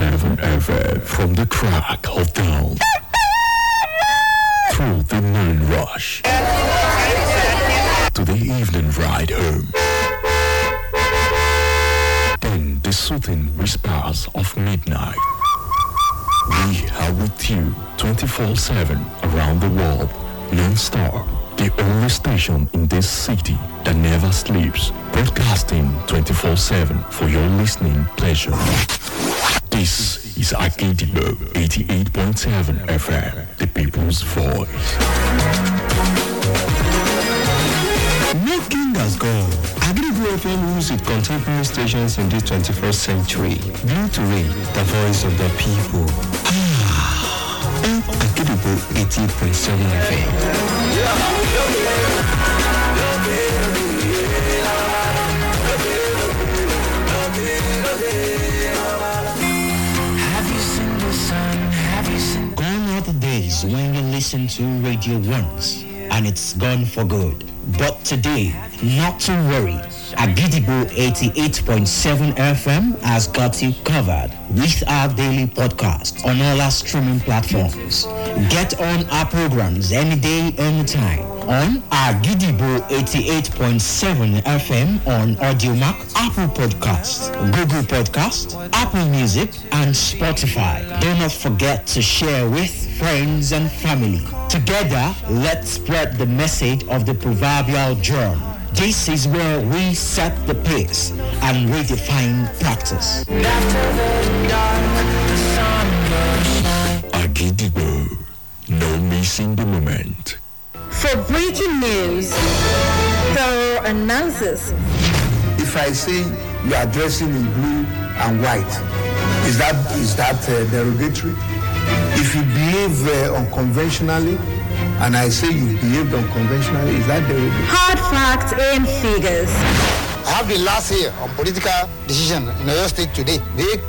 88.7 FM from the crack of dawn through the noon rush to the evening ride home. Then the soothing whispers of midnight. We are with you 24-7 around the world, non-stop. The only station in this city that never sleeps, broadcasting 24-7 for your listening pleasure. This is Agidigbo 88.7 FM, the people's voice. Nothing has gone. Agrigo FM rules with contemporary stations in this 21st century. Blue to read, the voice of the people. Ah, Agrigo 88.7 FM. Listen to radio once and it's gone for good. But today, not to worry. Agidigbo 88.7 FM has got you covered with our daily podcast on all our streaming platforms. Get on our programs any day, anytime on Agidigbo 88.7 FM on AudioMac, Apple Podcast, Google Podcast, Apple Music, and Spotify. Do not forget to share with friends and family. Together, let's spread the message of the proverbial drum. This is where we set the pace and redefine practice. Agidigbo, no missing the moment. For breaking news, thorough analysis, if I say you are dressing in blue and white, is that is that uh, derogatory? If you behave uh, unconventionally, and I say you behaved unconventionally, is that derogatory? hard facts and figures. I have the last say on political decision in Oyo State today. They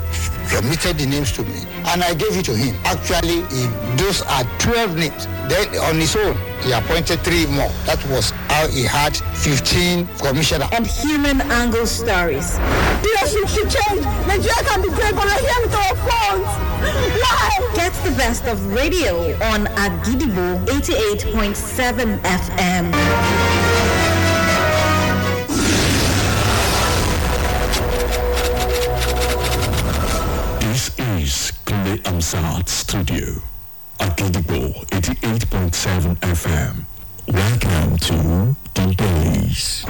submitted the names to me and I gave it to him. Actually, he, those are 12 names. Then on his own, he appointed three more. That was how he had 15 commissioners. and human angle stories. Leadership should change. Nigeria can be great, but we're here with our phones. Why? Get the best of radio on Agidigbo 88.7 FM. Amsat Studio, Agidigbo 88.7 FM. Welcome to the days.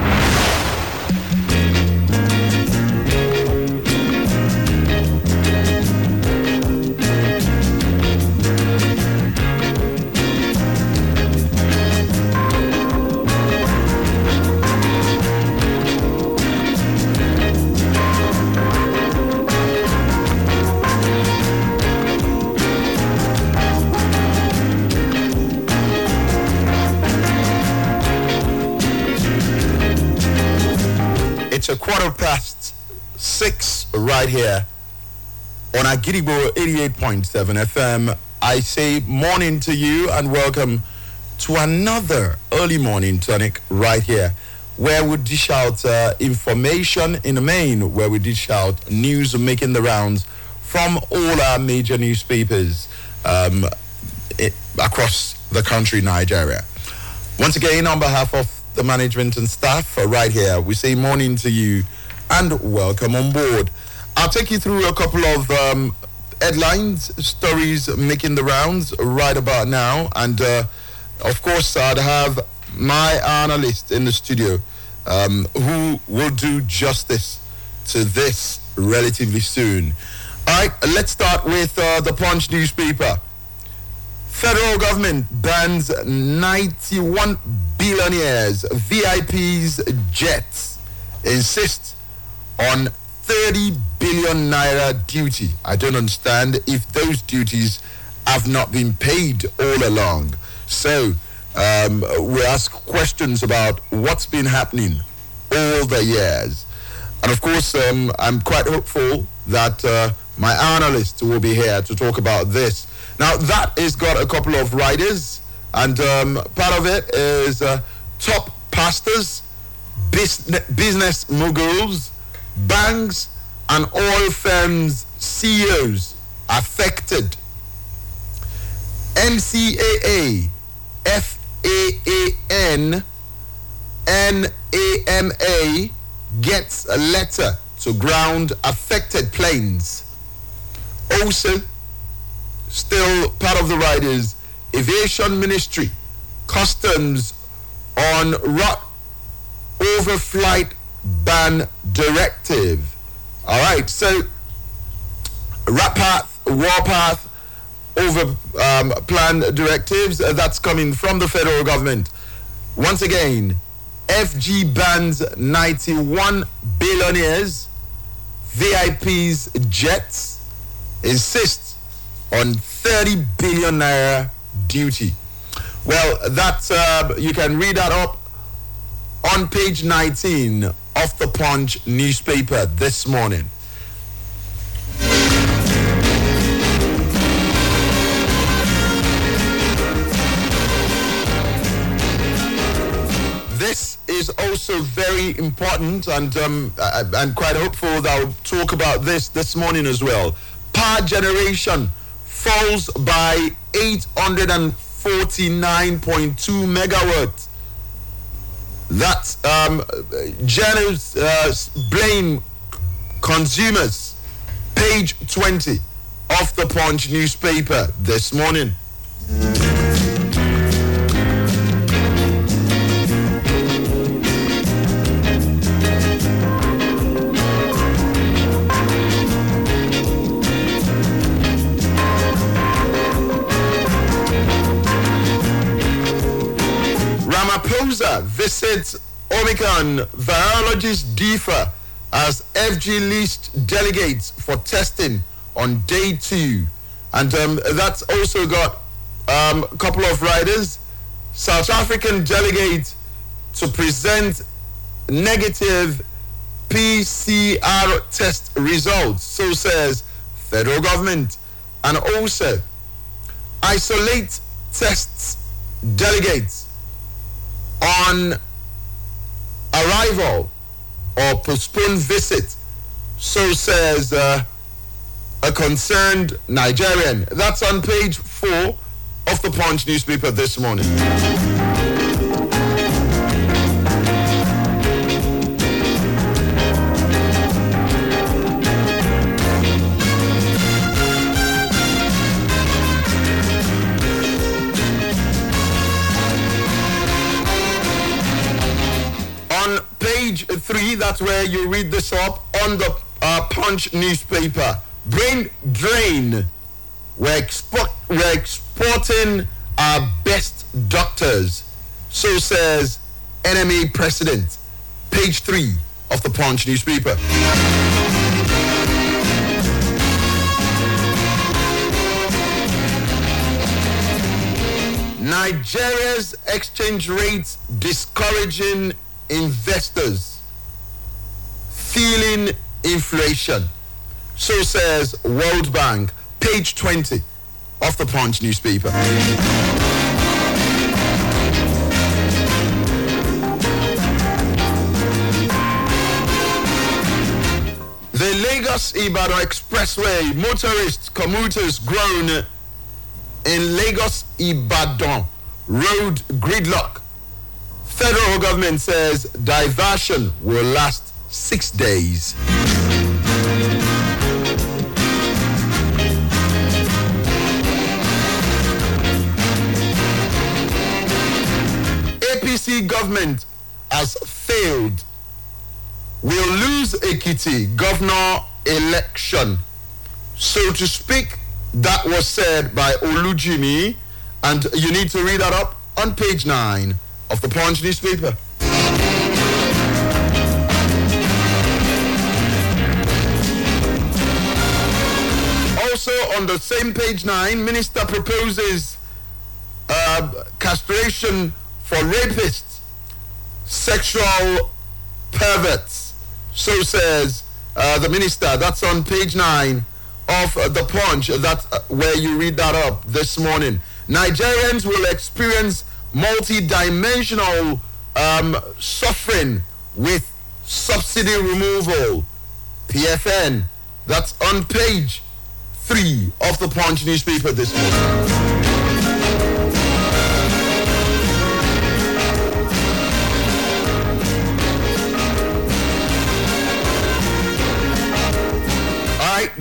Right here on Agidigbo 88.7 FM. I say morning to you and welcome to another early morning tonic right here where we dish out uh, information in the main, where we dish out news making the rounds from all our major newspapers um, i- across the country, Nigeria. Once again, on behalf of the management and staff uh, right here, we say morning to you and welcome on board. I'll take you through a couple of um, headlines, stories making the rounds right about now. And uh, of course, I'd have my analyst in the studio um, who will do justice to this relatively soon. All right, let's start with uh, the Punch newspaper. Federal government bans 91 billionaires, VIPs, jets, insist on 30 billion naira duty. I don't understand if those duties have not been paid all along. So um, we ask questions about what's been happening all the years. And of course, um, I'm quite hopeful that uh, my analyst will be here to talk about this. Now, that has got a couple of riders, and um, part of it is uh, top pastors, business, business moguls, banks, and oil firms CEOs affected. NCAA, FAAN, NAMA gets a letter to ground affected planes. Also, still part of the riders, Aviation Ministry, Customs on ROT overflight ban directive. All right, so RAPATH, Warpath, over um, plan directives uh, that's coming from the federal government. Once again, FG bans 91 billionaires, VIPs, jets, insists on 30 billion naira duty. Well, that uh, you can read that up on page 19 of the Punch newspaper this morning. This is also very important, and um, I'm quite hopeful that I'll talk about this this morning as well. Power generation falls by 849.2 megawatts. That um, Janus uh, blame consumers. Page 20 of the Punch newspaper this morning. Visits Omicron. Virologists differ as FG list delegates for testing on day two. And um, that's also got um, a couple of riders. South African delegate to present negative PCR test results. So says federal government. And also isolate tests delegates on arrival or postponed visit. So says uh, a concerned Nigerian. That's on page four of the Punch newspaper this morning. 3, that's where you read this up on the uh, Punch newspaper. Brain drain. We're, expo- we're exporting our best doctors. So says NMA president. Page 3 of the Punch newspaper. Nigeria's exchange rates discouraging investors feeling inflation. So says World Bank, page 20 of the Punch newspaper. The Lagos Ibadan Expressway, motorists, commuters groan in Lagos Ibadan road gridlock. Federal government says diversion will last six days. APC government has failed. We will lose Ekiti governor election. So to speak, that was said by Olujimi, and you need to read that up on page 9 of the Punch newspaper. On the same page 9, minister proposes uh, castration for rapists, sexual perverts. So says uh, the minister. That's on page 9 of uh, the Punch. That's uh, where you read that up this morning. Nigerians will experience multi-dimensional um, suffering with subsidy removal. PFN. That's on page three of the Punch newspaper this morning.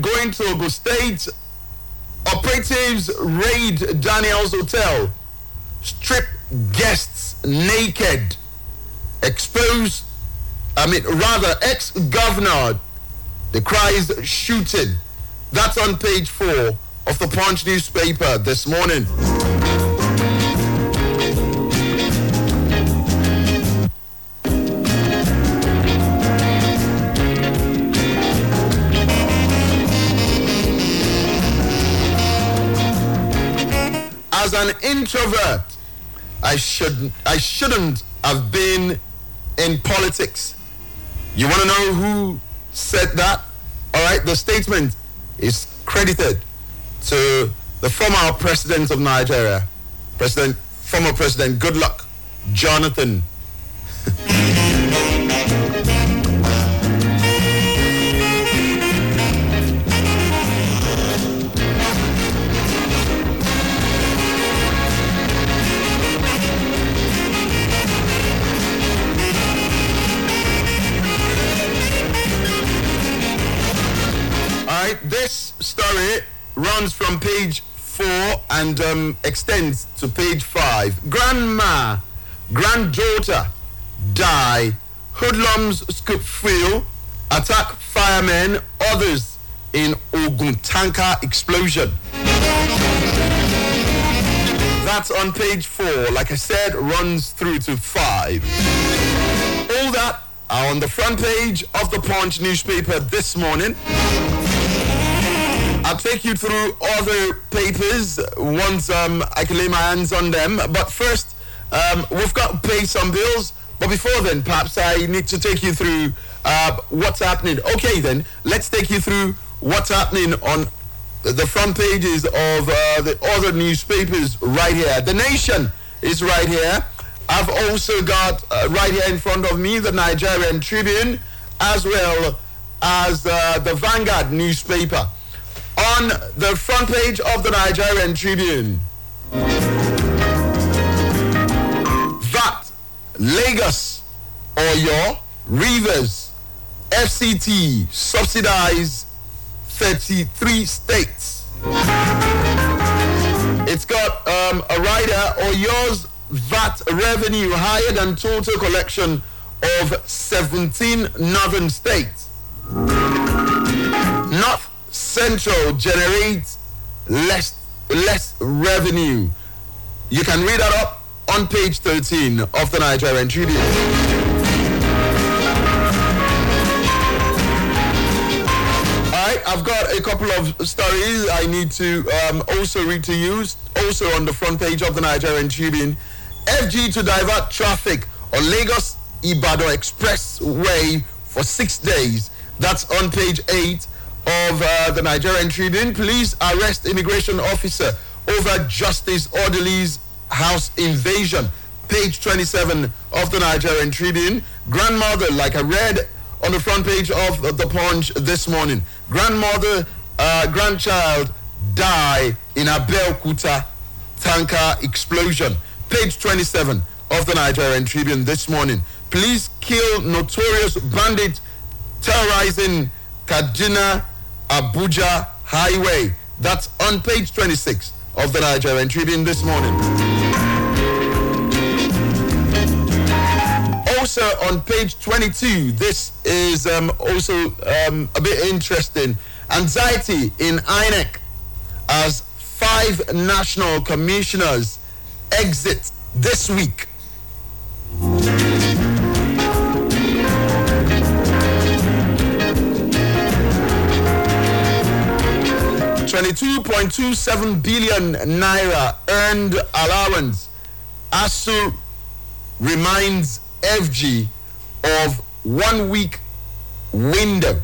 Going to Ogun State. Operatives raid Daniel's hotel, strip guests naked, expose, I mean, rather, ex governor decries shooting. That's on page four of the Punch newspaper this morning. As an introvert, I should I shouldn't have been in politics. You want to know who said that? All right, the statement is credited to the former president of Nigeria, President former President Goodluck Jonathan. runs from page four and um, extends to page five. Grandma, granddaughter die. Hoodlums scoop fuel, attack firemen, others in Ogun tanker explosion. That's on page four. Like I said, runs through to five. All that are on the front page of the Punch newspaper this morning. I'll take you through other papers once um, I can lay my hands on them. But first, um, we've got to pay some bills. But before then, perhaps I need to take you through uh, what's happening. Okay, then, let's take you through what's happening on the front pages of uh, the other newspapers right here. The Nation is right here. I've also got uh, right here in front of me the Nigerian Tribune as well as uh, the Vanguard newspaper. On the front page of the Nigerian Tribune, that Lagos, Oyo, Rivers, FCT subsidize 33 states. It's got um, a rider Oyo's VAT revenue higher than total collection of 17 northern states. North Central generates less less revenue. You can read that up on page 13 of the Nigerian Tribune. I've got a couple of stories I need to um, also read to you. Also on the front page of the Nigerian Tribune. FG to divert traffic on Lagos Ibadan Expressway for six days. That's on page 8 of uh, the Nigerian Tribune. Police arrest immigration officer over Justice Orderly's house invasion. Page 27 of the Nigerian Tribune. Grandmother, like I read on the front page of the Punch this morning. Grandmother, uh, grandchild die in Abeokuta tanker explosion. Page 27 of the Nigerian Tribune this morning. Police kill notorious bandit terrorizing Kaduna Abuja Highway. That's on page 26 of the Nigerian Tribune this morning. Also on page 22, this is um, also um, a bit interesting. Anxiety in INEC as five national commissioners exit this week. Twenty-two point two seven billion naira earned allowance. ASUU reminds FG of one week window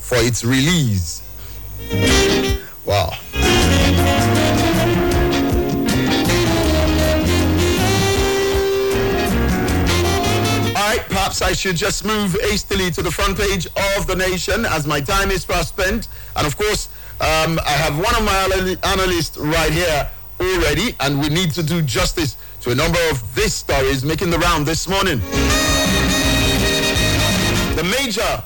for its release. Wow. Perhaps I should just move hastily to the front page of the nation as my time is fast spent. And of course, um, I have one of my analysts right here already, and we need to do justice to a number of these stories making the round this morning. The major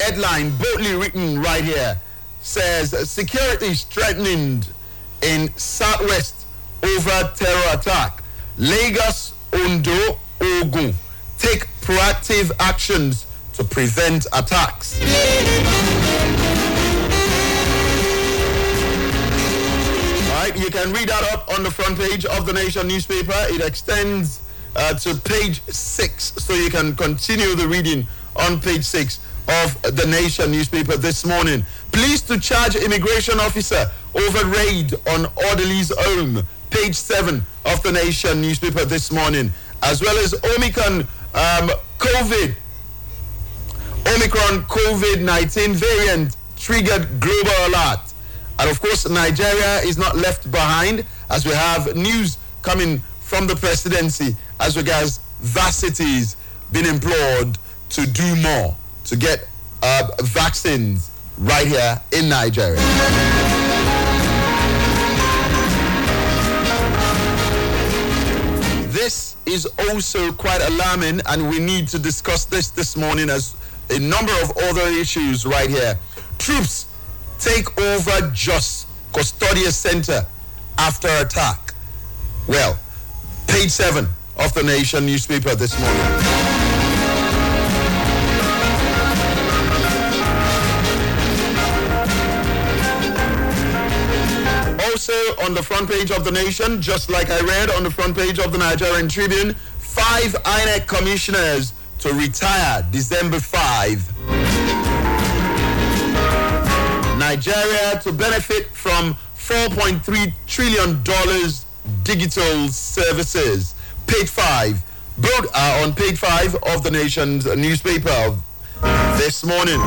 headline, boldly written right here, says security strengthened in southwest over terror attack. Lagos, Ondo, Ogun take proactive actions to prevent attacks. Right, you can read that up on the front page of the Nation newspaper. It extends uh, to page six, so you can continue the reading on page six of the Nation newspaper this morning. Pleased to charge immigration officer over raid on orderly's home. Page seven of the Nation newspaper this morning, as well as Omicron um, COVID. Omicron COVID 19 variant triggered global alert. And of course, Nigeria is not left behind as we have news coming from the presidency as regards varsity being implored to do more to get uh, vaccines right here in Nigeria. This is also quite alarming, and we need to discuss this this morning as a number of other issues right here. Troops take over Jos Custodia Center after attack. Well, page seven of the Nation newspaper this morning. also on the front page of the Nation, just like I read on the front page of the Nigerian Tribune, five INEC commissioners to retire December 5. Nigeria to benefit from $4.3 trillion digital services. Page 5. Both are on page 5 of the Nation's newspaper this morning.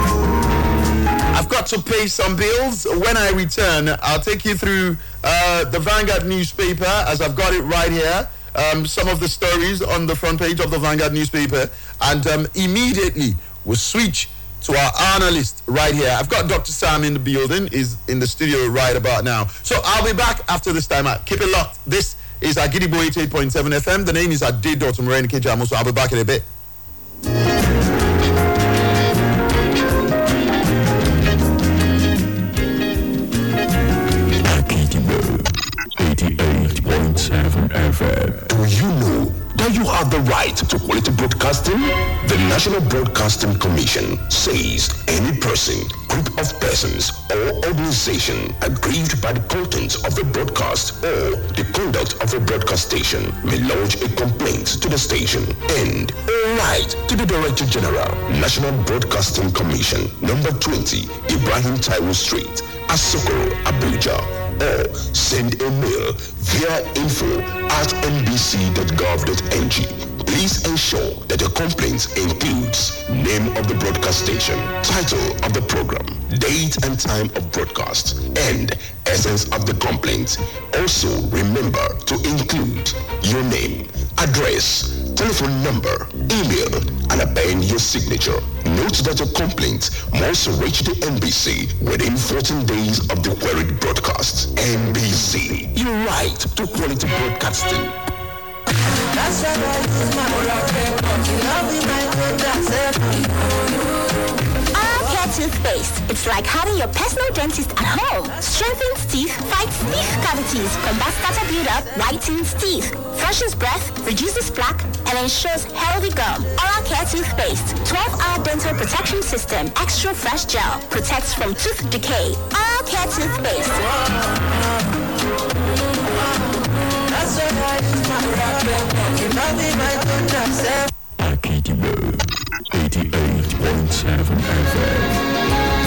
I've got to pay some bills. When I return, I'll take you through uh, the Vanguard newspaper as I've got it right here. Um, some of the stories on the front page of the Vanguard newspaper, and um, immediately we'll switch to our analyst right here. I've got Dr. Sam in the building, is in the studio right about now. So I'll be back after this time out. Keep it locked. This is Agidigbo 88.7 FM. The name is Ade Dr. Moreni Kijamo, so I'll be back in a bit. Do you know that you have the right to quality broadcasting? The National Broadcasting Commission says any person, group of persons, or organization aggrieved by the content of a broadcast or the conduct of a broadcast station may lodge a complaint to the station and all right to the Director General, National Broadcasting Commission, number 20, Ibrahim Taiwo Street, Asokoro, Abuja, or send a mail via info at nbc.gov.ng Please ensure that your complaint includes name of the broadcast station, title of the program, date and time of broadcast, and essence of the complaint. Also, remember to include your name, address, telephone number, email, and append your signature. Note that your complaint must reach the NBC within 14 days of the queried broadcast. NBC, your right to quality broadcasting. That's toothpaste. It's like having your personal dentist at home. Strengthens teeth, fights teeth cavities, combats tartar buildup, whitens teeth, freshens breath, reduces plaque, and ensures healthy gum. Oral Care Toothpaste. 12-hour dental protection system. Extra fresh gel. Protects from tooth decay. Oral Care Toothpaste. Agidigbo 88.7 FM.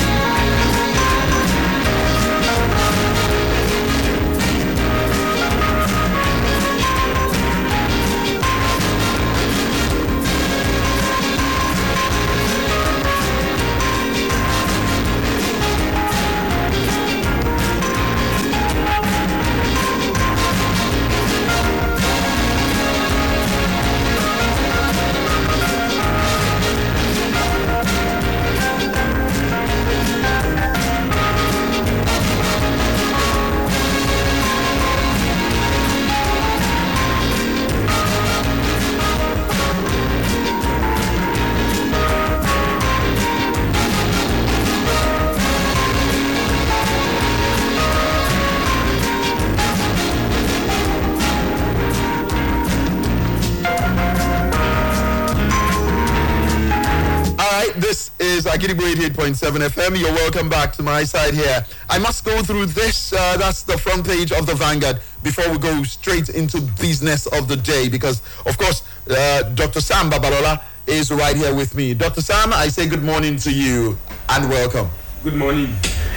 Agidigbo 88.7 FM. You're welcome back to my side here. I must go through this. Uh, that's the front page of the Vanguard before we go straight into business of the day because, of course, uh, Dr. Sam Babalola is right here with me. Dr. Sam, I say good morning to you and welcome. Good morning.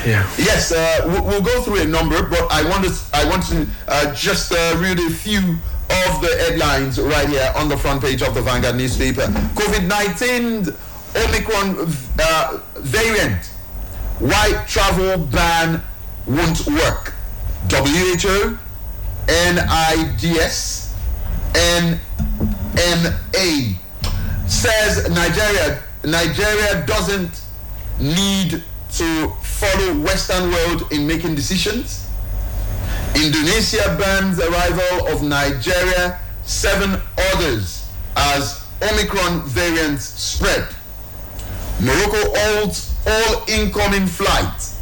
Yeah. Yes, uh, we'll, we'll go through a number, but I want to, I want to uh, just uh, read a few of the headlines right here on the front page of the Vanguard newspaper. COVID 19 Omicron uh, variant. Why travel ban won't work. WHO, NIDS, NMA says Nigeria Nigeria doesn't need to follow Western world in making decisions. Indonesia bans arrival of Nigeria, seven others as Omicron variants spread. Morocco holds all incoming flights.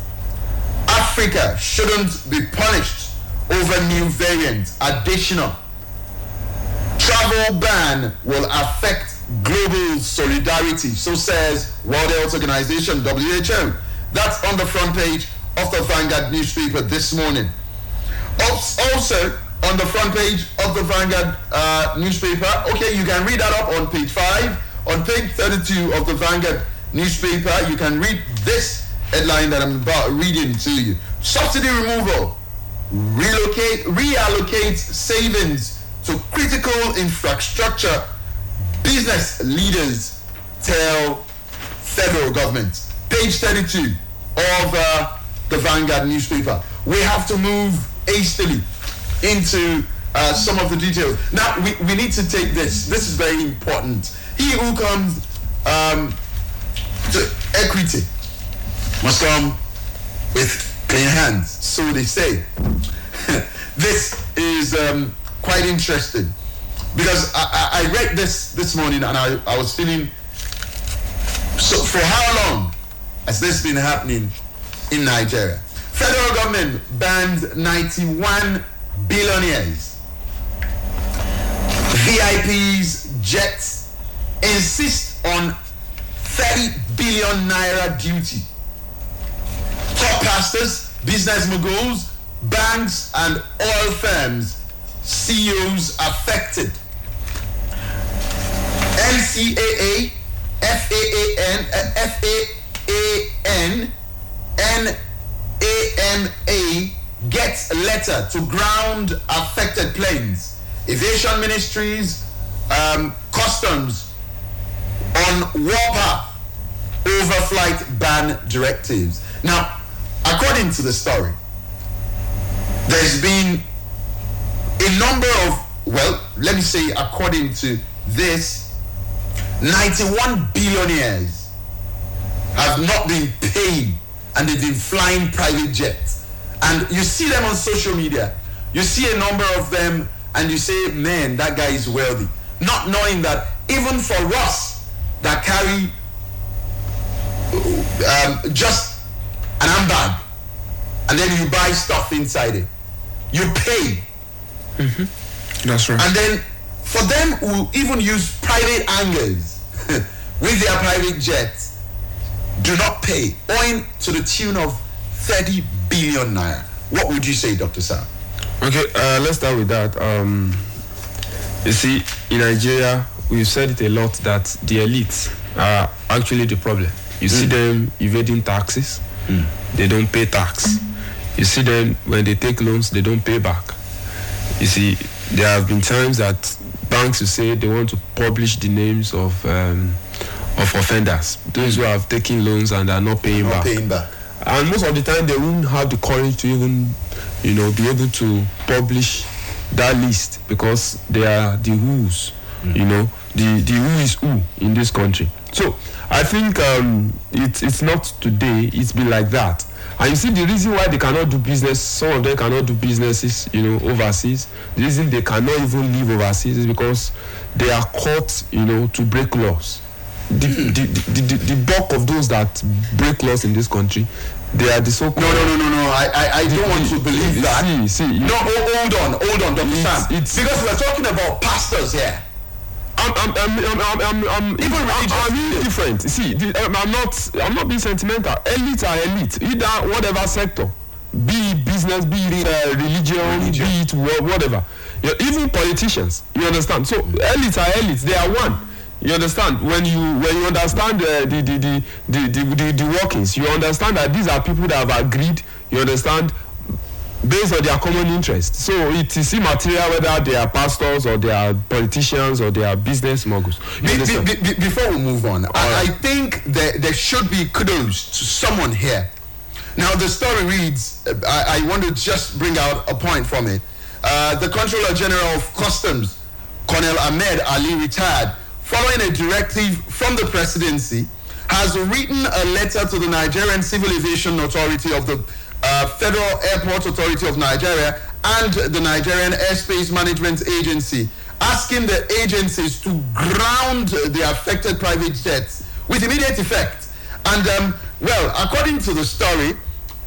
Africa shouldn't be punished over new variants. Additional travel ban will affect global solidarity, so says World Health Organization (WHO). That's on the front page of the Vanguard newspaper this morning. Also on the front page of the Vanguard uh, newspaper, okay, you can read that up on page five. On page 32 of the Vanguard newspaper, you can read this headline that I'm about reading to you. Subsidy removal, relocate, reallocate savings to critical infrastructure. Business leaders tell federal government. Page 32 of uh, the Vanguard newspaper. We have to move hastily into uh, some of the details. Now, we, we need to take this. This is very important. He who comes um, equity must come with clean hands, so they say. this is um, quite interesting because I, I, I, read this this morning and I, I was feeling so for how long has this been happening in Nigeria? Federal government banned 91 billionaires, VIPs, jets, insist on 30 billion naira duty. Top pastors, business moguls, banks, and oil firms, CEOs affected. NCAA, FAAN, FAAN, NAMA gets letter to ground affected planes. Aviation ministries, um, customs on WAPA overflight ban directives. Now, according to the story, there's been a number of, well, let me say, according to this, 91 billionaires have not been paid and they've been flying private jets. And you see them on social media. You see a number of them and you say, man, that guy is wealthy. Not knowing that even for us that carry um, just an handbag and then you buy stuff inside it, you pay. Mm-hmm. That's right. And then for them who even use private hangars with their private jets, do not pay, owing to the tune of 30 billion naira. What would you say, Dr. Sam? Okay, uh, let's start with that. Um, you see, in Nigeria, we've said it a lot that the elites are actually the problem. You mm. see them evading taxes, mm. they don't pay tax. You see them when they take loans, they don't pay back. You see, there have been times that banks will say they want to publish the names of um, of offenders, those who have taken loans and are not paying not back. Paying back. And most of the time, they won't have the courage to even, you know, be able to publish that list because they are the who's, mm. you know, the the who is who in this country. So I think um, it's it's not today. It's been like that. And you see the reason why they cannot do business, some of them cannot do businesses, you know, overseas. The reason they cannot even live overseas is because they are caught, you know, to break laws. The, the, the, the, the bulk of those that break laws in this country, they are the so-called. No, no, no, no, no. I, I, I don't want to believe that. See, see. No, hold on, hold on, Dr. Sam. Because we're talking about pastors here. I'm, I'm, I'm, I'm, I'm, I'm, Even I'm, I'm really different. See, um, I'm not, I'm not being sentimental. Elite are elite. Either whatever sector, be it business, be it uh, religion, be it whatever. You know, even politicians, you understand. So elites are elites. They are one. You understand when you when you understand uh, the, the, the, the, the, the the workings. You understand that these are people that have agreed. You understand based on their common interest. So it is immaterial whether they are pastors or they are politicians or they are business moguls. Be- be- be- before we move on, I, I think that there should be kudos to someone here. Now, the story reads I, I want to just bring out a point from it. Uh, the Controller General of Customs, Colonel Ahmed Ali, retired following a directive from the presidency, has written a letter to the Nigerian Civil Aviation Authority of the uh, Federal Airport Authority of Nigeria and the Nigerian Airspace Management Agency, asking the agencies to ground the affected private jets with immediate effect. And, um, well, according to the story,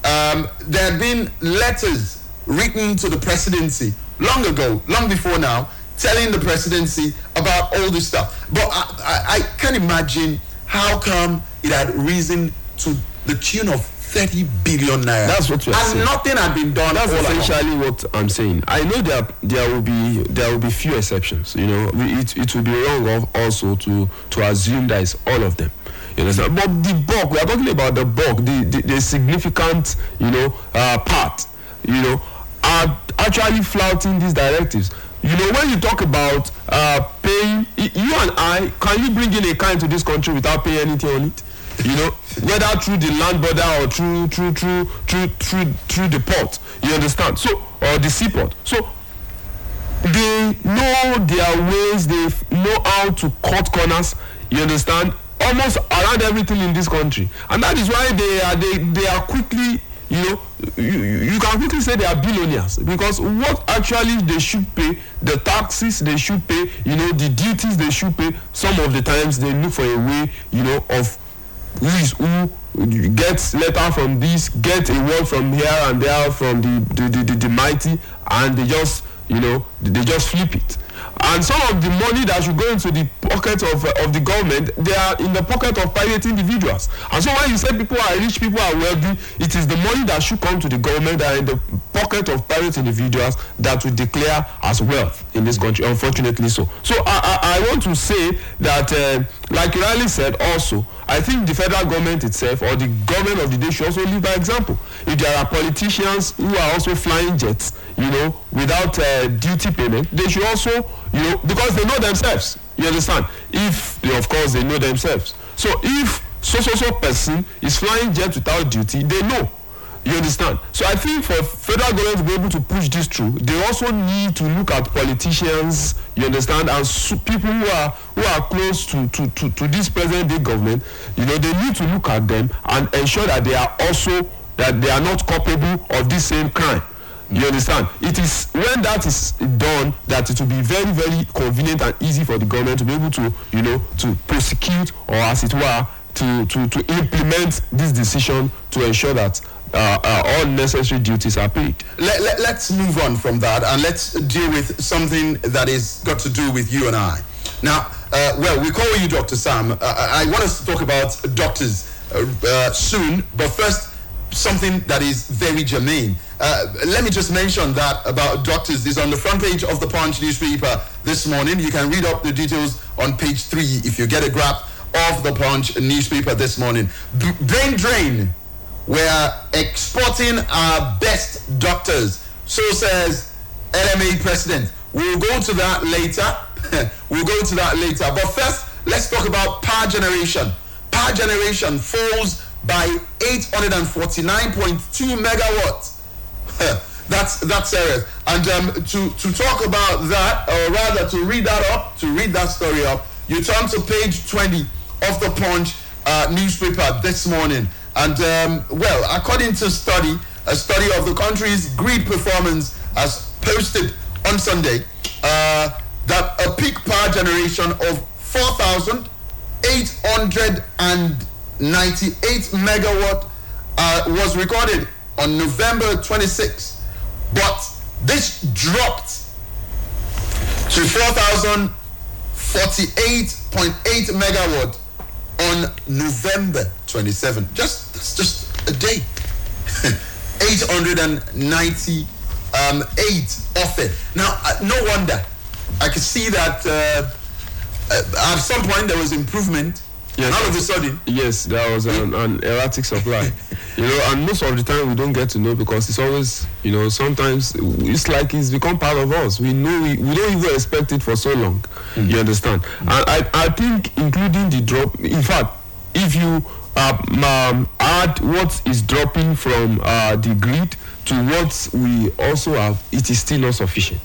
um, there had been letters written to the presidency long ago, long before now, telling the presidency about all this stuff. But I, I, I can't imagine how come it had risen to the tune of 30 billion naira. That's what are And saying. And nothing had been done. That's along. essentially what I'm saying. I know there there will be there will be few exceptions. You know, it it will be wrong of also to to assume that it's all of them. You understand? But the bulk we are talking about the bulk, the the, the significant you know uh, part, you know, are actually flouting these directives. You know, when you talk about uh, paying, you and I, can you bring in a car into this country without paying anything on it? You know whether through the land border or through through through through through through the port you understand? So or the seaport. So they know their ways they know how to cut corners you understand? Almost around everything in this country. And that is why they are they they are quickly you know you, you can quickly say they are billionaires. Because what actually they should pay the taxes they should pay you know the duties they should pay some of the times they look for a way you know of is who get letter from this get a word from here and there from the the, the, the, the mighty and they just you know they just flip it and some of the money that should go into the pocket of uh, of the government they are in the pocket of private individuals. And so when you say people are rich people are wealthy it is the money that should come to the government that are in the pocket of private individuals that will declare as wealth in this country unfortunately so. So i i, I want to say that uh, like you rightly said also i think the federal government itself or the government of the day should also lead by example. If there are politicians who are also flying jets you know without uh, duty payment they should also you know because they know themselves. You understand? If they, of course they know themselves. So if so so so person is flying jet without duty they know. You understand? So i think for federal government to be able to push this through they also need to look at politicians you understand and so people who are who are close to to to, to this present day government. You know they need to look at them and ensure that they are also that they are not culpable of this same crime you understand it is when that is done that it will be very very convenient and easy for the government to be able to you know to prosecute or as it were to to to implement this decision to ensure that uh, uh, all necessary duties are paid. let, let, let's move on from that and let's deal with something that is got to do with you and I. Now, uh, well, we call you Dr. Sam. Uh, I I want us to talk about doctors uh, uh, soon, but first, something that is very germane. Uh, let me just mention that about doctors is on the front page of the Punch newspaper this morning. You can read up the details on page three if you get a grab of the Punch newspaper this morning. B- brain drain we're exporting our best doctors. So says NMA president. We'll go to that later. we'll go to that later. But first, let's talk about power generation. Power generation falls by 849.2 megawatts. That's that's serious. And um, to to talk about that, or rather to read that up, to read that story up, you turn to page 20 of the Punch uh, newspaper this morning. And um, well, according to study, a study of the country's grid performance as posted on Sunday, uh, that a peak power generation of 4,898 megawatt uh, was recorded on November 26. But this dropped to 4,048.8 megawatt on November 27. Just that's just a day. 898 um, it. Now, uh, no wonder. I could see that uh, uh, at some point there was improvement. Yes. All of a sudden, Yes, there was an, an erratic supply. you know, and most of the time we don't get to know because it's always, you know, sometimes it's like it's become part of us. We know we, we don't even expect it for so long. You understand? And I, I think including the drop, in fact, if you um, um, add what is dropping from uh, the grid to what we also have, it is still not sufficient.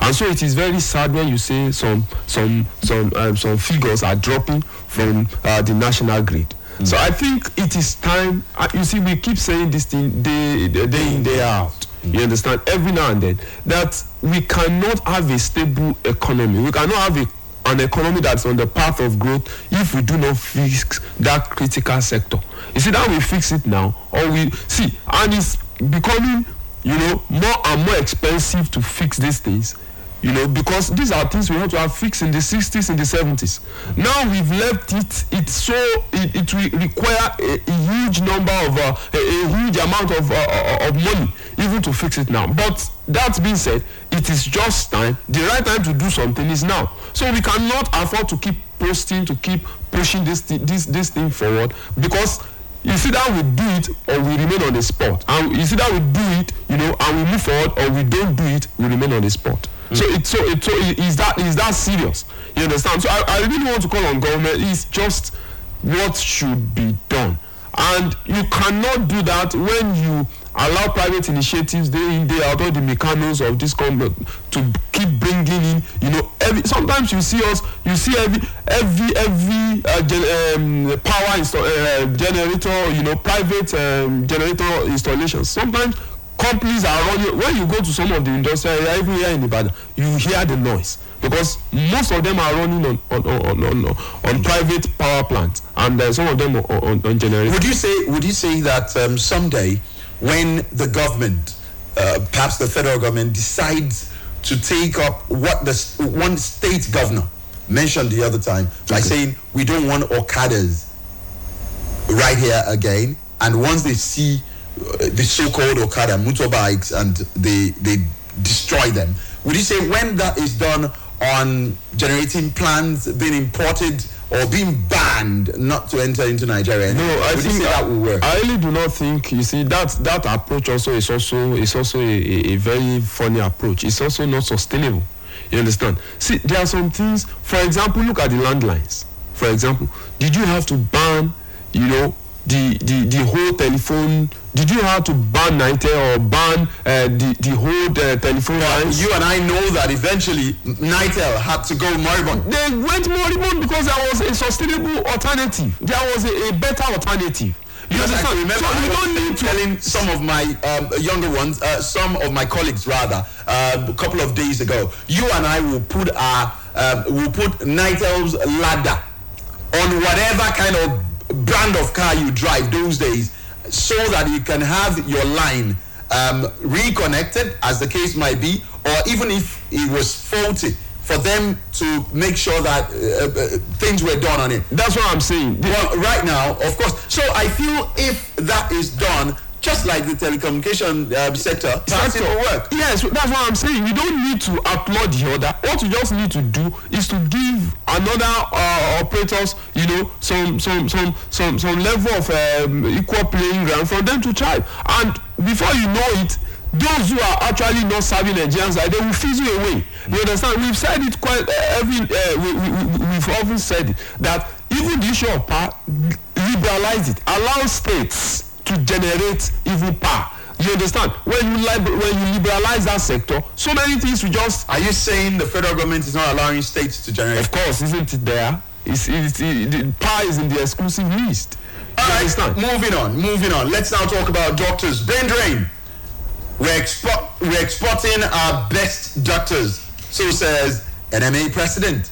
And so it is very sad when you say some some some um, some figures are dropping from uh, the national grid. So I think it is time. Uh, you see, we keep saying this thing day day in day out. You understand? Every now and then that we cannot have a stable economy. We cannot have a an economy that's on the path of growth if we do not fix that critical sector. You see that we fix it now, or we see, and it's becoming, you know, more and more expensive to fix these things. You know, because these are things we want to have fixed in the 60s, in the 70s. Now we've left it. It's so it, it will require a, a huge number of uh, a, a huge amount of uh, of money even to fix it now. But that being said, it is just time. The right time to do something is now. So we cannot afford to keep posting, to keep pushing this thi- this this thing forward because see that we do it or we remain on the spot and you see that we do it you know and we move forward or we don't do it we remain on the spot so it's so it's so i- is that is that serious? You understand? So I, I really want to call on government. It's just what should be done. And you cannot do that when you allow private initiatives. Day in day out all the mechanisms of this government to keep bringing in you know every sometimes you see us you see every every every uh, gen, um, power install, uh, generator you know private um, generator installations. Sometimes companies are running. When you go to some of the industrial area even here in ibadan you hear the noise. Because most of them are running on on on on, on, on private power plants. And uh, some of them on, on, on generators. would you say would you say that um, someday when the government, uh, perhaps the federal government, decides to take up what the one state governor mentioned the other time by saying we don't want Okadas right here again, and once they see the so-called Okada motorbikes and they they destroy them, would you say when that is done on generating plants being imported or being banned not to enter into Nigeria? No, I would think say that will work? I really do not think. You see that that approach also is also is also a, a, a very funny approach. It's also not sustainable. You understand? See, there are some things. For example, look at the landlines. For example, did you have to ban, you know, the the the whole telephone? Did you have to ban Nitel or ban uh, the the whole uh, telephone lines? you and I know that eventually Nitel had to go moribund. They went moribund because there was a sustainable alternative. There was a, a better alternative. You I understand? can remember so I you don't need to telling some of my um, younger ones, uh, some of my colleagues rather, uh, a couple of days ago. You and I will put our, um, will put Nitel's ladder on whatever kind of brand of car you drive those days, so that you can have your line um, reconnected, as the case might be, or even if it was faulty, for them to make sure that uh, uh, things were done on it. That's what I'm saying. Well, right now, of course. So I feel if that is done, just like the telecommunication um, sector, work. Yes, that's what I'm saying. We don't need to applaud the other. What we just need to do is to give another uh, operators, you know, some some some some some level of um, equal playing ground for them to try. And before you know it, those who are actually not serving Nigerians, they will fizzle away. You understand? We've said it quite uh, every. Uh, we, we, we- we've often said it that even the issue of power, liberalize it, allow states to generate even power. You understand? When you liber- when you liberalize that sector, so many things we just. Are you saying the federal government is not allowing states to generate? Of course, isn't it there? It's, it's, it, the power is in the exclusive list. You All right, understand? moving on, moving on. Let's now talk about doctors. Brain drain. We're, export, we're exporting our best doctors, so says NMA president.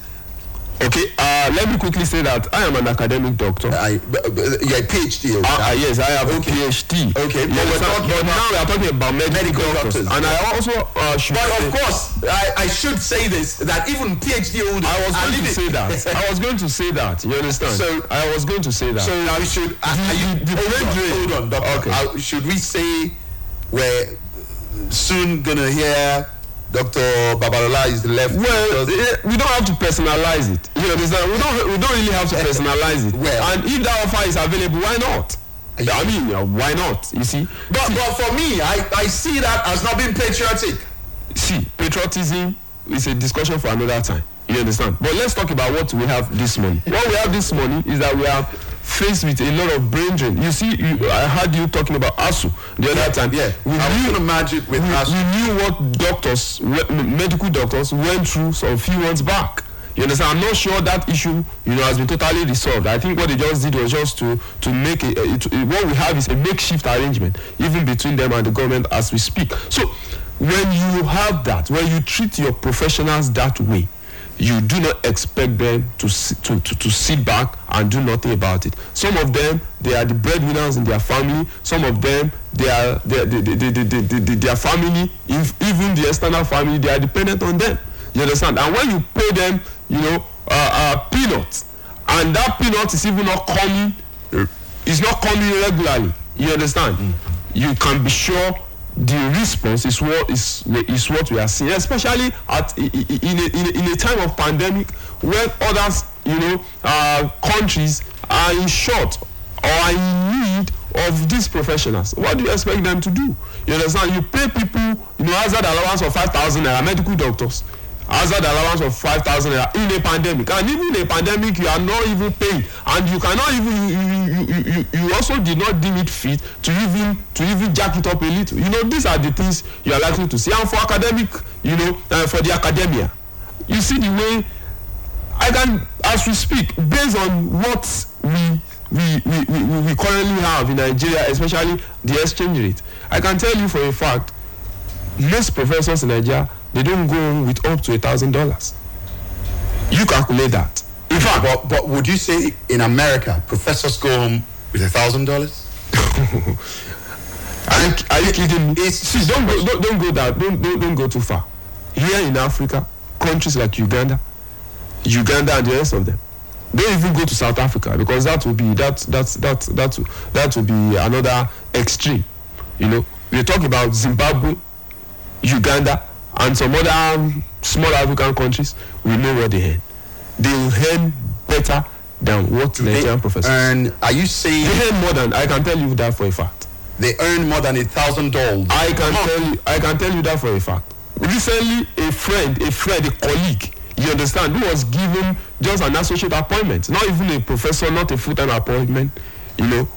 Okay, uh, let me quickly say that I am an academic doctor. I, you're a PhD. Uh, uh, yes, I have Okay. a PhD. Okay, but talking but about now we are talking about medical, medical doctors. doctors. and I also uh, should. But of course, I, I should say this that even PhD holders. I was going to say that. I was going to say that. You understand? So- I was going to say that. So now we should. Uh, are you, the hold, on, hold on, doctor. Okay. Uh, should we say we're soon gonna hear Dr. Babalola is left? well, we don't have to personalize it. You understand? We don't. We don't really have to personalize it. Well- and if that offer is available, why not? I mean, why not? You see. but, but for me, I, I see that as not being patriotic. see patriotism is a discussion for another time you understand but let's talk about what we have this morning what we have this morning is that we are faced with a lot of brain drain. You see you, i heard you talking about ASUU the other time. Yeah, we I knew, it with we, ASUU. we knew what doctors medical doctors went through some few months back. You understand? I'm not sure that issue you know has been totally resolved. I think what they just did was just to to make a, a, to- what we have is a makeshift arrangement even between them and the government as we speak. So when you have that when you treat your professionals that way you do not expect them to, to, to, to sit back and do nothing about it. Some of them, they are the breadwinners in their family. Some of them, they are they, they, they, they, they, they, their family, if, even the external family, they are dependent on them. You understand? And when you pay them, you know, uh, uh, peanuts, and that peanut is even not coming, is not coming regularly. You understand? You can be sure the response is what is is what we are seeing, especially at in a, in a, in a time of pandemic when others, you know, uh, countries are in short or are in need of these professionals. What do you expect them to do? You understand? You pay people, you know, hazard allowance of five thousand naira, medical doctors hazard allowance of five thousand in a pandemic. And even in a pandemic you are not even paying. And you cannot even you you you you also did not deem it fit to even to even jack it up a little. You know these are the things you are likely to see. And for academic you know uh, for the academia you see the way i can as we speak based on what we we we we we currently have in nigeria especially the exchange rate i can tell you for a fact most professors in nigeria they don't go home with up to a thousand dollars. You calculate that. In fact But, but would you say in America, professors go home with a thousand dollars? are you are you kidding me? It's- see don't go don't, don't go that don't, don't don't go too far. Here in africa countries like uganda uganda and the rest of them don't even go to south africa because that will be that that that that that will be another extreme you know. We talk about zimbabwe uganda and some other um, small african countries we know what they earn they will earn better than what nigerian professors And are you saying they earn more than i can tell you that for a fact they earn more than a thousand dollars? I can tell you, I can tell you that for a fact. Recently, a friend, a friend, a colleague, you understand, who was given just an associate appointment, not even a professor, not a full-time appointment, you know,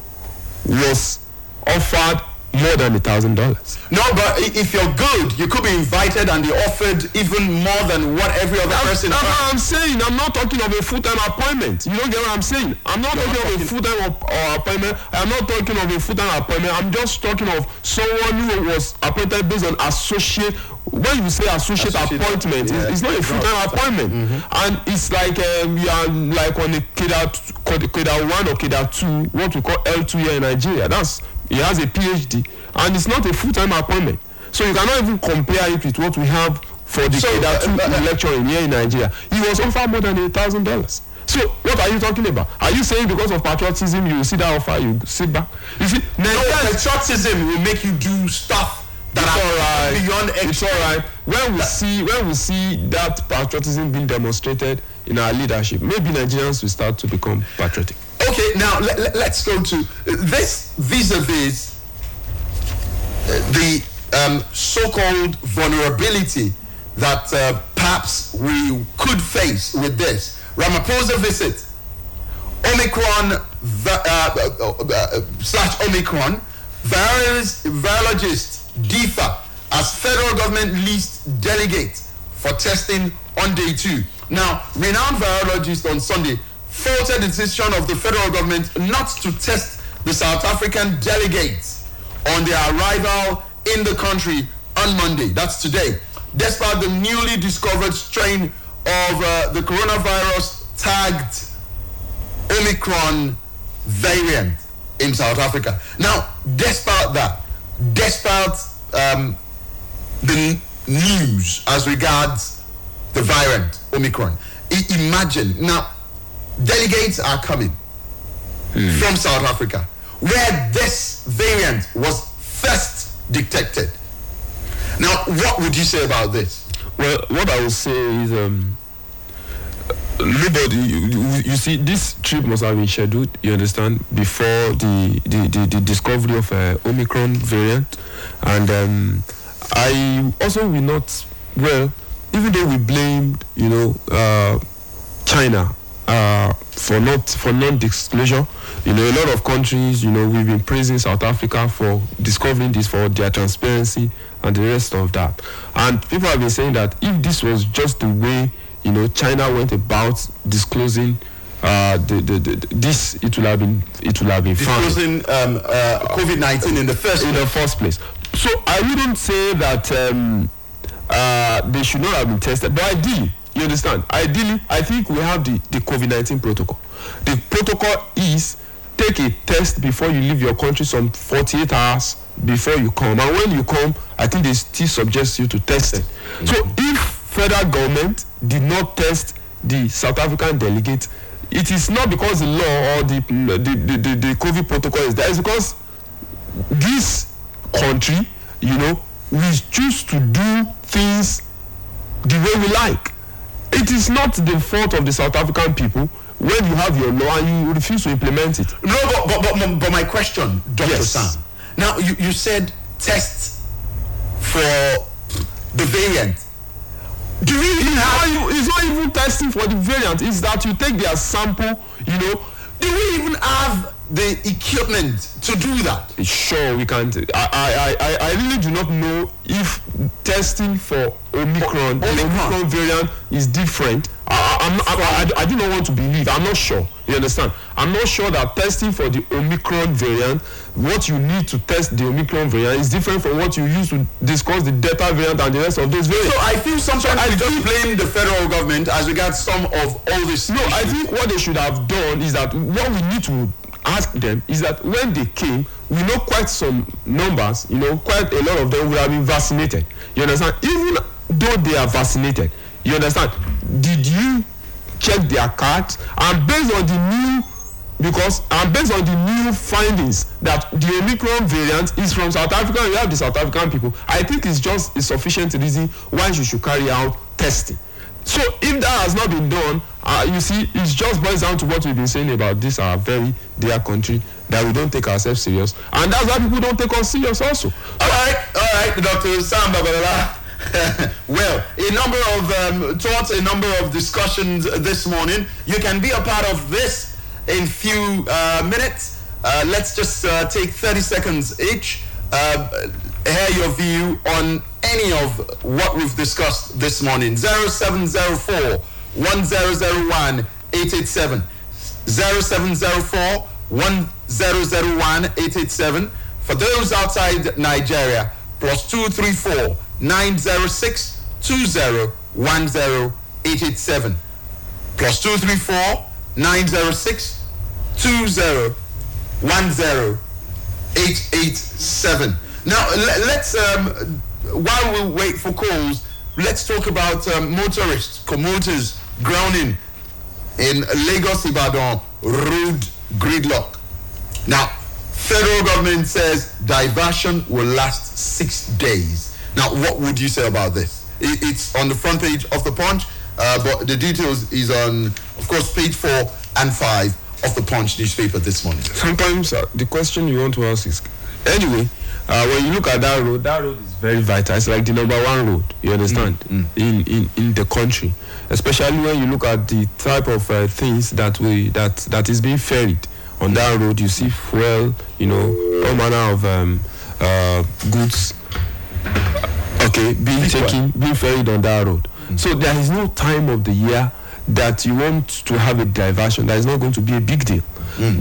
was offered more than a thousand dollars. No, but if you're good, you could be invited and they offered even more than what every other person. That's what. I'm saying. I'm not talking of a full-time appointment. You don't get what I'm saying. I'm not talking of a full-time op- uh, appointment. I'm not talking of a full-time appointment. I'm just talking of someone who was appointed based on associate. When you say associate, Associate, appointment, yeah. it's, it's not a full-time appointment, and it's like um, you are like on a KEDA, KEDA one or KEDA two, what we call L2 here in Nigeria. That's he has a PhD, and it's not a full-time appointment. So you cannot even compare it with what we have for the So, KEDA two uh, uh, lecturing here in Nigeria. He was offered more than a thousand dollars. So what are you talking about? Are you saying because of patriotism you see that offer, you sit back? You see, No, patriotism will make you do stuff that it's are alright. beyond It's alright. When we see when we see that patriotism being demonstrated in our leadership, maybe Nigerians will start to become patriotic. Okay, now let, us go to this vis-a-vis uh, the um, so-called vulnerability that uh, perhaps we could face with this. Ramaphosa visit, Omicron uh, uh, uh, uh, slash Omicron, virologist differ as federal government least delegate for testing on day two. Now, renowned virologist on Sunday faulted decision of the federal government not to test the South African delegates on their arrival in the country on Monday. That's today. Despite the newly discovered strain of uh, the coronavirus tagged Omicron variant in South Africa. Now, despite that, despite um, the news as regards the variant Omicron, imagine now delegates are coming from South Africa where this variant was first detected. Now, what would you say about this? Well, what I would say is, um, nobody. You, you, you see, this trip must have been scheduled. You understand before the the, the, the discovery of uh, Omicron variant, and um, I also will not. Well, even though we blamed, you know, uh, China uh, for not for non-disclosure. You know, a lot of countries, you know, we've been praising South Africa for discovering this for their transparency and the rest of that. And people have been saying that if this was just the way, you know, China went about disclosing uh, the, the, the, this, it would have been it would have been Disclosing um, uh, COVID 19 in the first in the first place. So I wouldn't say that um, uh, they should not have been tested, but ideally, you understand? Ideally, I think we have the, the COVID 19 protocol. The protocol is take a test before you leave your country some 48 hours before you come. And when you come, I think they still suggest you to test it. Mm-hmm. So if federal government did not test the South African delegate, it is not because the law or the the, the, the, the COVID protocol is there. It's because this country, you know, we choose to do things the way we like. It is not the fault of the South African people when you have your law and you refuse to implement it. No, but, but, but, but my question, Dr. Yes. Sam. Now, you, you said tests for the variant. Do we even have. not, it's not even testing for the variant. It's that you take their sample, you know. Do we even have the equipment to do that? Sure, we can't. I, I, I, I really do not know if testing for Omicron, Omicron. Omicron variant is different. I, I, I'm I, I, I do not want to believe. I'm not sure. You understand? I'm not sure that testing for the Omicron variant, what you need to test the Omicron variant is different from what you use to discuss the Delta variant and the rest of those variants. So I feel sometimes I we just blame the federal government as regards some of all this. No, I think what they should have done is that what we need to ask them is that when they came, we know quite some numbers, you know, quite a lot of them would have been vaccinated. You understand? Even though they are vaccinated, you understand? Did you check their cards? And based on the new because and based on the new findings that the Omicron variant is from South Africa you have the South African people, I think it's just a sufficient reason why you should carry out testing. So if that has not been done, uh, you see, it just boils down to what we've been saying about this our very dear country that we don't take ourselves serious, and that's why people don't take us serious also. All right, all right, Dr. Sam Babalola. well, a number of um, thoughts, a number of discussions this morning. You can be a part of this in few uh, minutes. Uh, let's just uh, take 30 seconds each. Uh, hear your view on any of what we've discussed this morning. 0704 1001 887. 0704 1001 887. For those outside Nigeria, plus 234 906 20 10 887. Plus 234 906 20 10 887. Now, le- let's, um, while we wait for calls, let's talk about um, motorists, commuters grounding in Lagos Ibadan road gridlock. Now, federal government says diversion will last six days. Now, what would you say about this? It, it's on the front page of the Punch, uh, but the details is on, of course, page four and five of the Punch newspaper this morning. Sometimes uh, the question you want to ask is, anyway, uh, when you look at that road, that road is very vital. It's like the number one road. You understand? In, in in the country, especially when you look at the type of uh, things that we that that is being ferried on that road. You see fuel, you know, all manner of um, uh, goods. Okay, being taken, being ferried on that road. So there is no time of the year that you want to have a diversion. That is not going to be a big deal.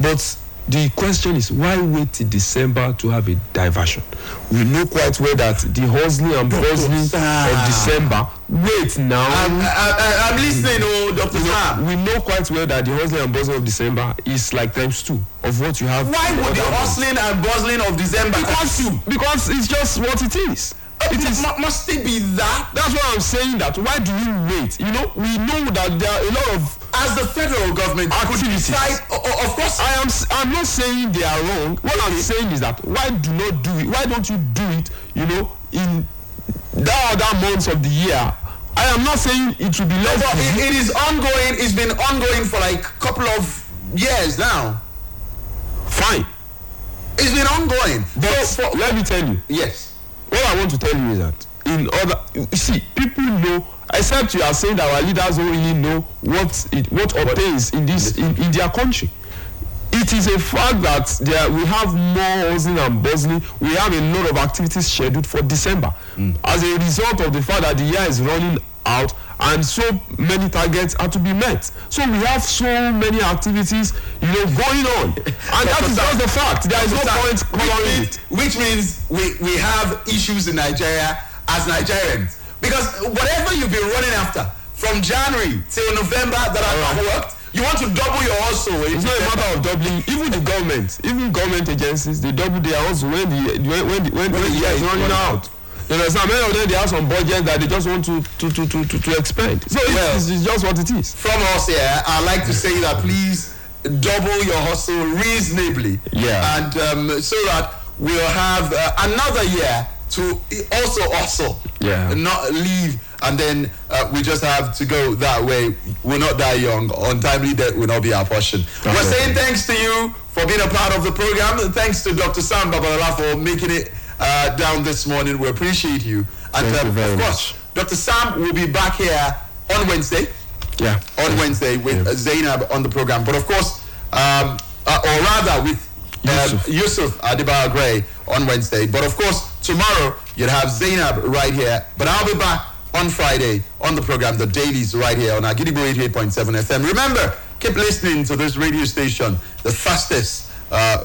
But the question is why wait till december to have a diversion? We know quite well that the hustling and bustling of ah. december wait now. I'm, I, I'm listening, oh, Dr. you know, we know quite well that the hustling and bustling of december is like times two of what you have Why would the months. and bustling of December because because it's just what it is it is must it be that? that's why i'm saying that why do you wait you know we know that there are a lot of As the federal government Activities. decide, of course, I am I'm not saying they are wrong. What I'm saying is that why do not do it? Why don't you do it? You know, in that other months of the year. I am not saying it will be less. but it, it is ongoing. It's been ongoing for like a couple of years now. Fine, It's been ongoing. but so, for, let me tell you. yes. What I want to tell you is that in other, you see, people know. Except you are saying that our leaders don't really know what it, what obtains in this in, in their country. It is a fact that there we have more hustling and bustling. We have a lot of activities scheduled for December, mm. as a result of the fact that the year is running out and so many targets are to be met. So we have so many activities, you know, going on, and that is just the fact. There is no point Sam, coloring which, it. which means we, we have issues in Nigeria as Nigerians. Because whatever you've been running after from January till November that have not worked, you want to double your hustle. in It's not a matter of doubling. Even the government, even government agencies, they double their hustle when the when when when, when the year is running out. You understand? Many of them they have some budget that they just want to to to to to, to expend. So it's- Well- it's, it's just what it is. From us here, I'd like to say that please double your hustle reasonably. Yeah. And um, so that we'll have uh, another year to also hustle. Yeah. Not leave and then uh, we just have to go that way. We'll not die young. Untimely death will not be our portion. We're saying thanks to you for being a part of the program. Thanks to Dr. Sam Babalola for making it uh, down this morning. We appreciate you. And Thank um, you very of course, Dr. Sam will be back here on Wednesday Yeah. on Wednesday with uh, Zainab on the program. But of course, um, uh, or rather with um, Yusuf. Yusuf Adiba Gray on Wednesday. But of course, tomorrow you'll have Zainab right here. But I'll be back on Friday on the program, The Dailies, right here on Agidigbo 88.7 FM. Remember, keep listening to this radio station, the fastest uh,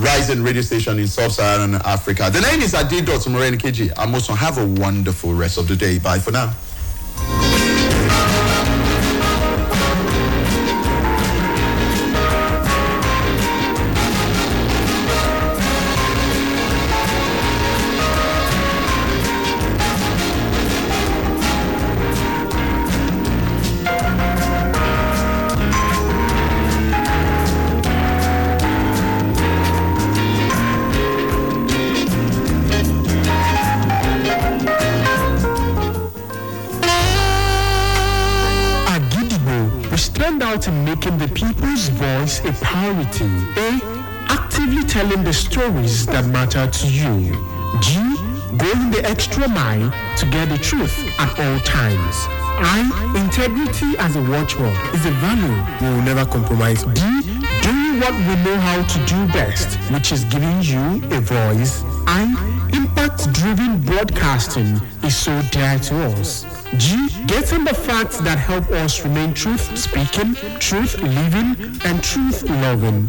rising radio station in sub-Saharan Africa. The name is Adido Tumoreni Keji. I'm also have a wonderful rest of the day. Bye for now. The stories that matter to you. G. Going the extra mile to get the truth at all times. I. Integrity as a watchword is a value we will never compromise. D. Doing what we know how to do best, which is giving you a voice. I. Impact driven broadcasting is so dear to us. G. Getting the facts that help us remain truth speaking, truth living, and truth loving.